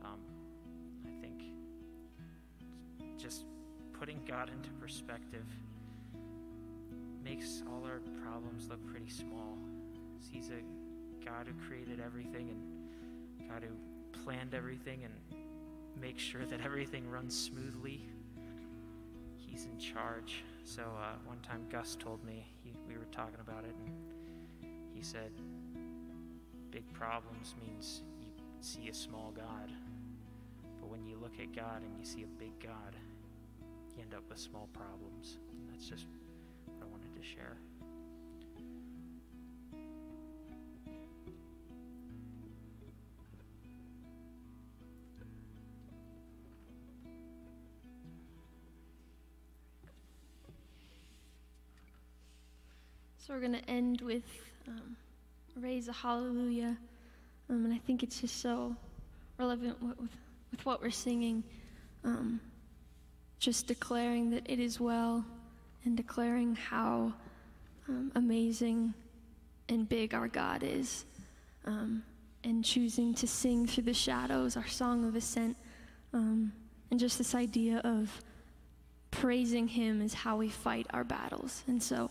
Um, I think just putting God into perspective makes all our problems look pretty small. He's a God who created everything and God who planned everything and makes sure that everything runs smoothly he's in charge. So uh, one time Gus told me he, we were talking about it, and he said, "Big problems means you see a small God, but when you look at God and you see a big God, you end up with small problems." That's just to share. So we're going to end with um, Raise a Hallelujah. Um, and I think it's just so relevant with, with, with what we're singing. Um, just declaring that it is well and declaring how um, amazing and big our God is. Um, and choosing to sing through the shadows, our song of ascent. Um, and just this idea of praising Him is how we fight our battles. And so,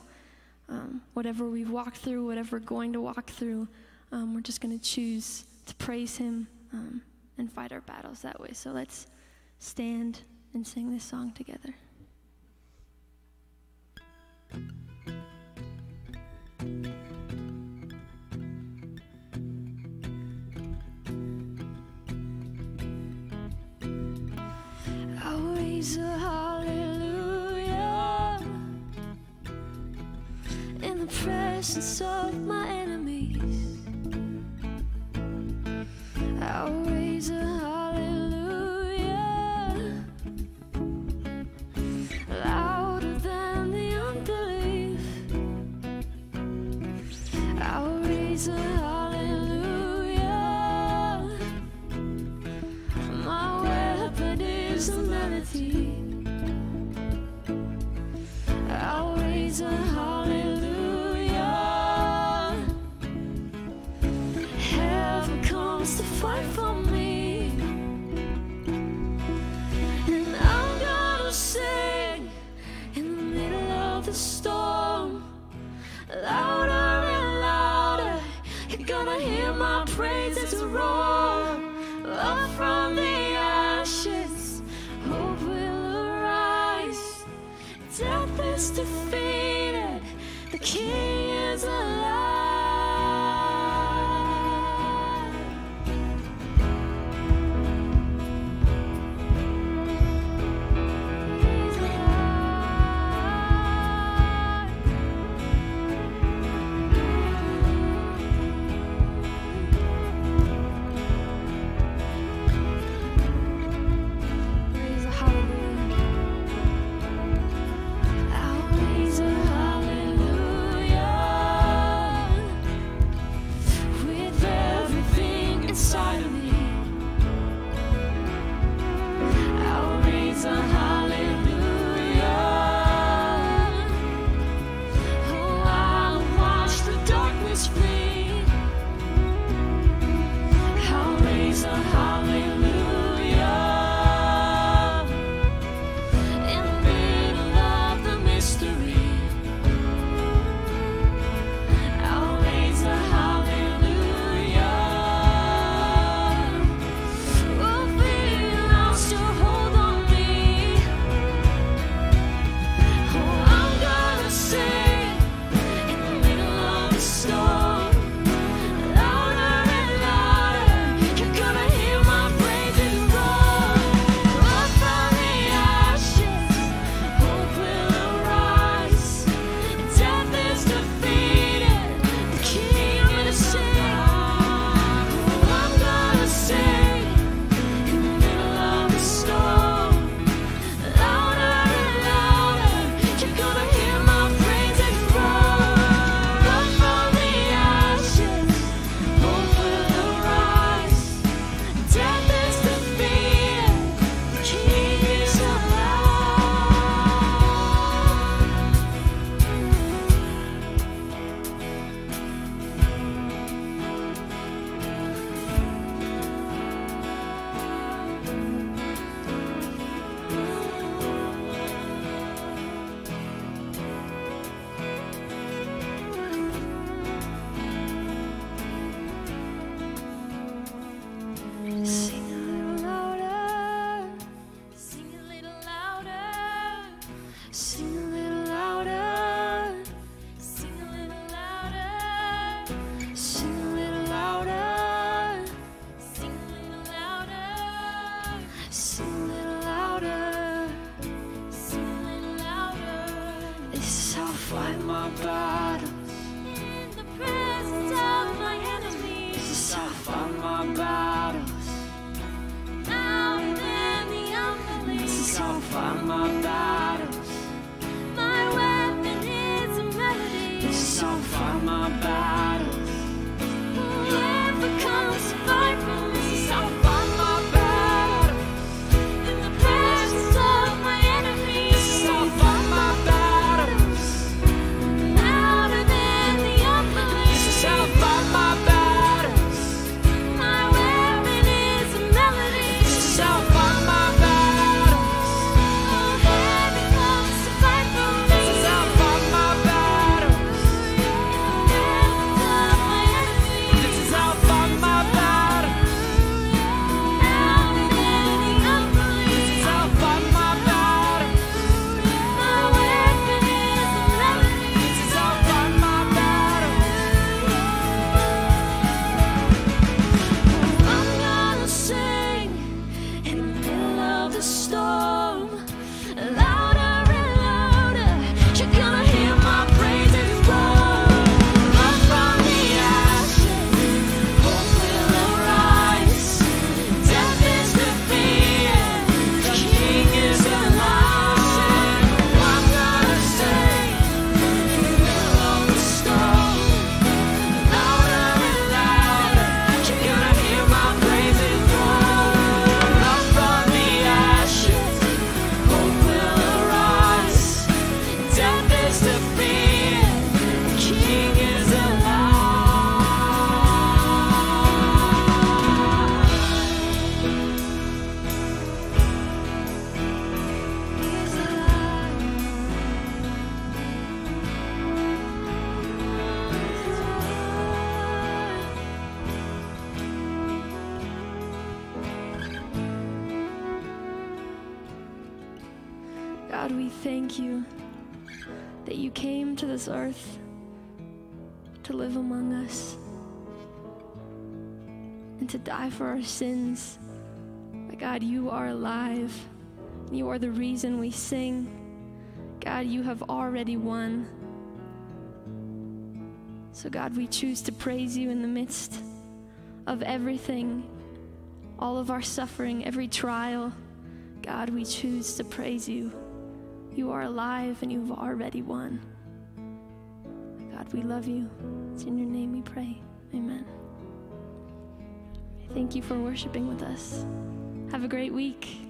um, whatever we've walked through, whatever we're going to walk through, um, we're just going to choose to praise Him um, and fight our battles that way. So let's stand and sing this song together. I'll raise a hallelujah in the presence of my enemies. I'll raise a melody. Is defeated. The King is alive. Thank you that you came to this earth to live among us and to die for our sins. My God, you are alive. You are the reason we sing. God, you have already won. So, God, we choose to praise you in the midst of everything, all of our suffering, every trial. God, we choose to praise you. You are alive and you've already won. God, we love you. It's in your name we pray. Amen. Thank you for worshiping with us. Have a great week.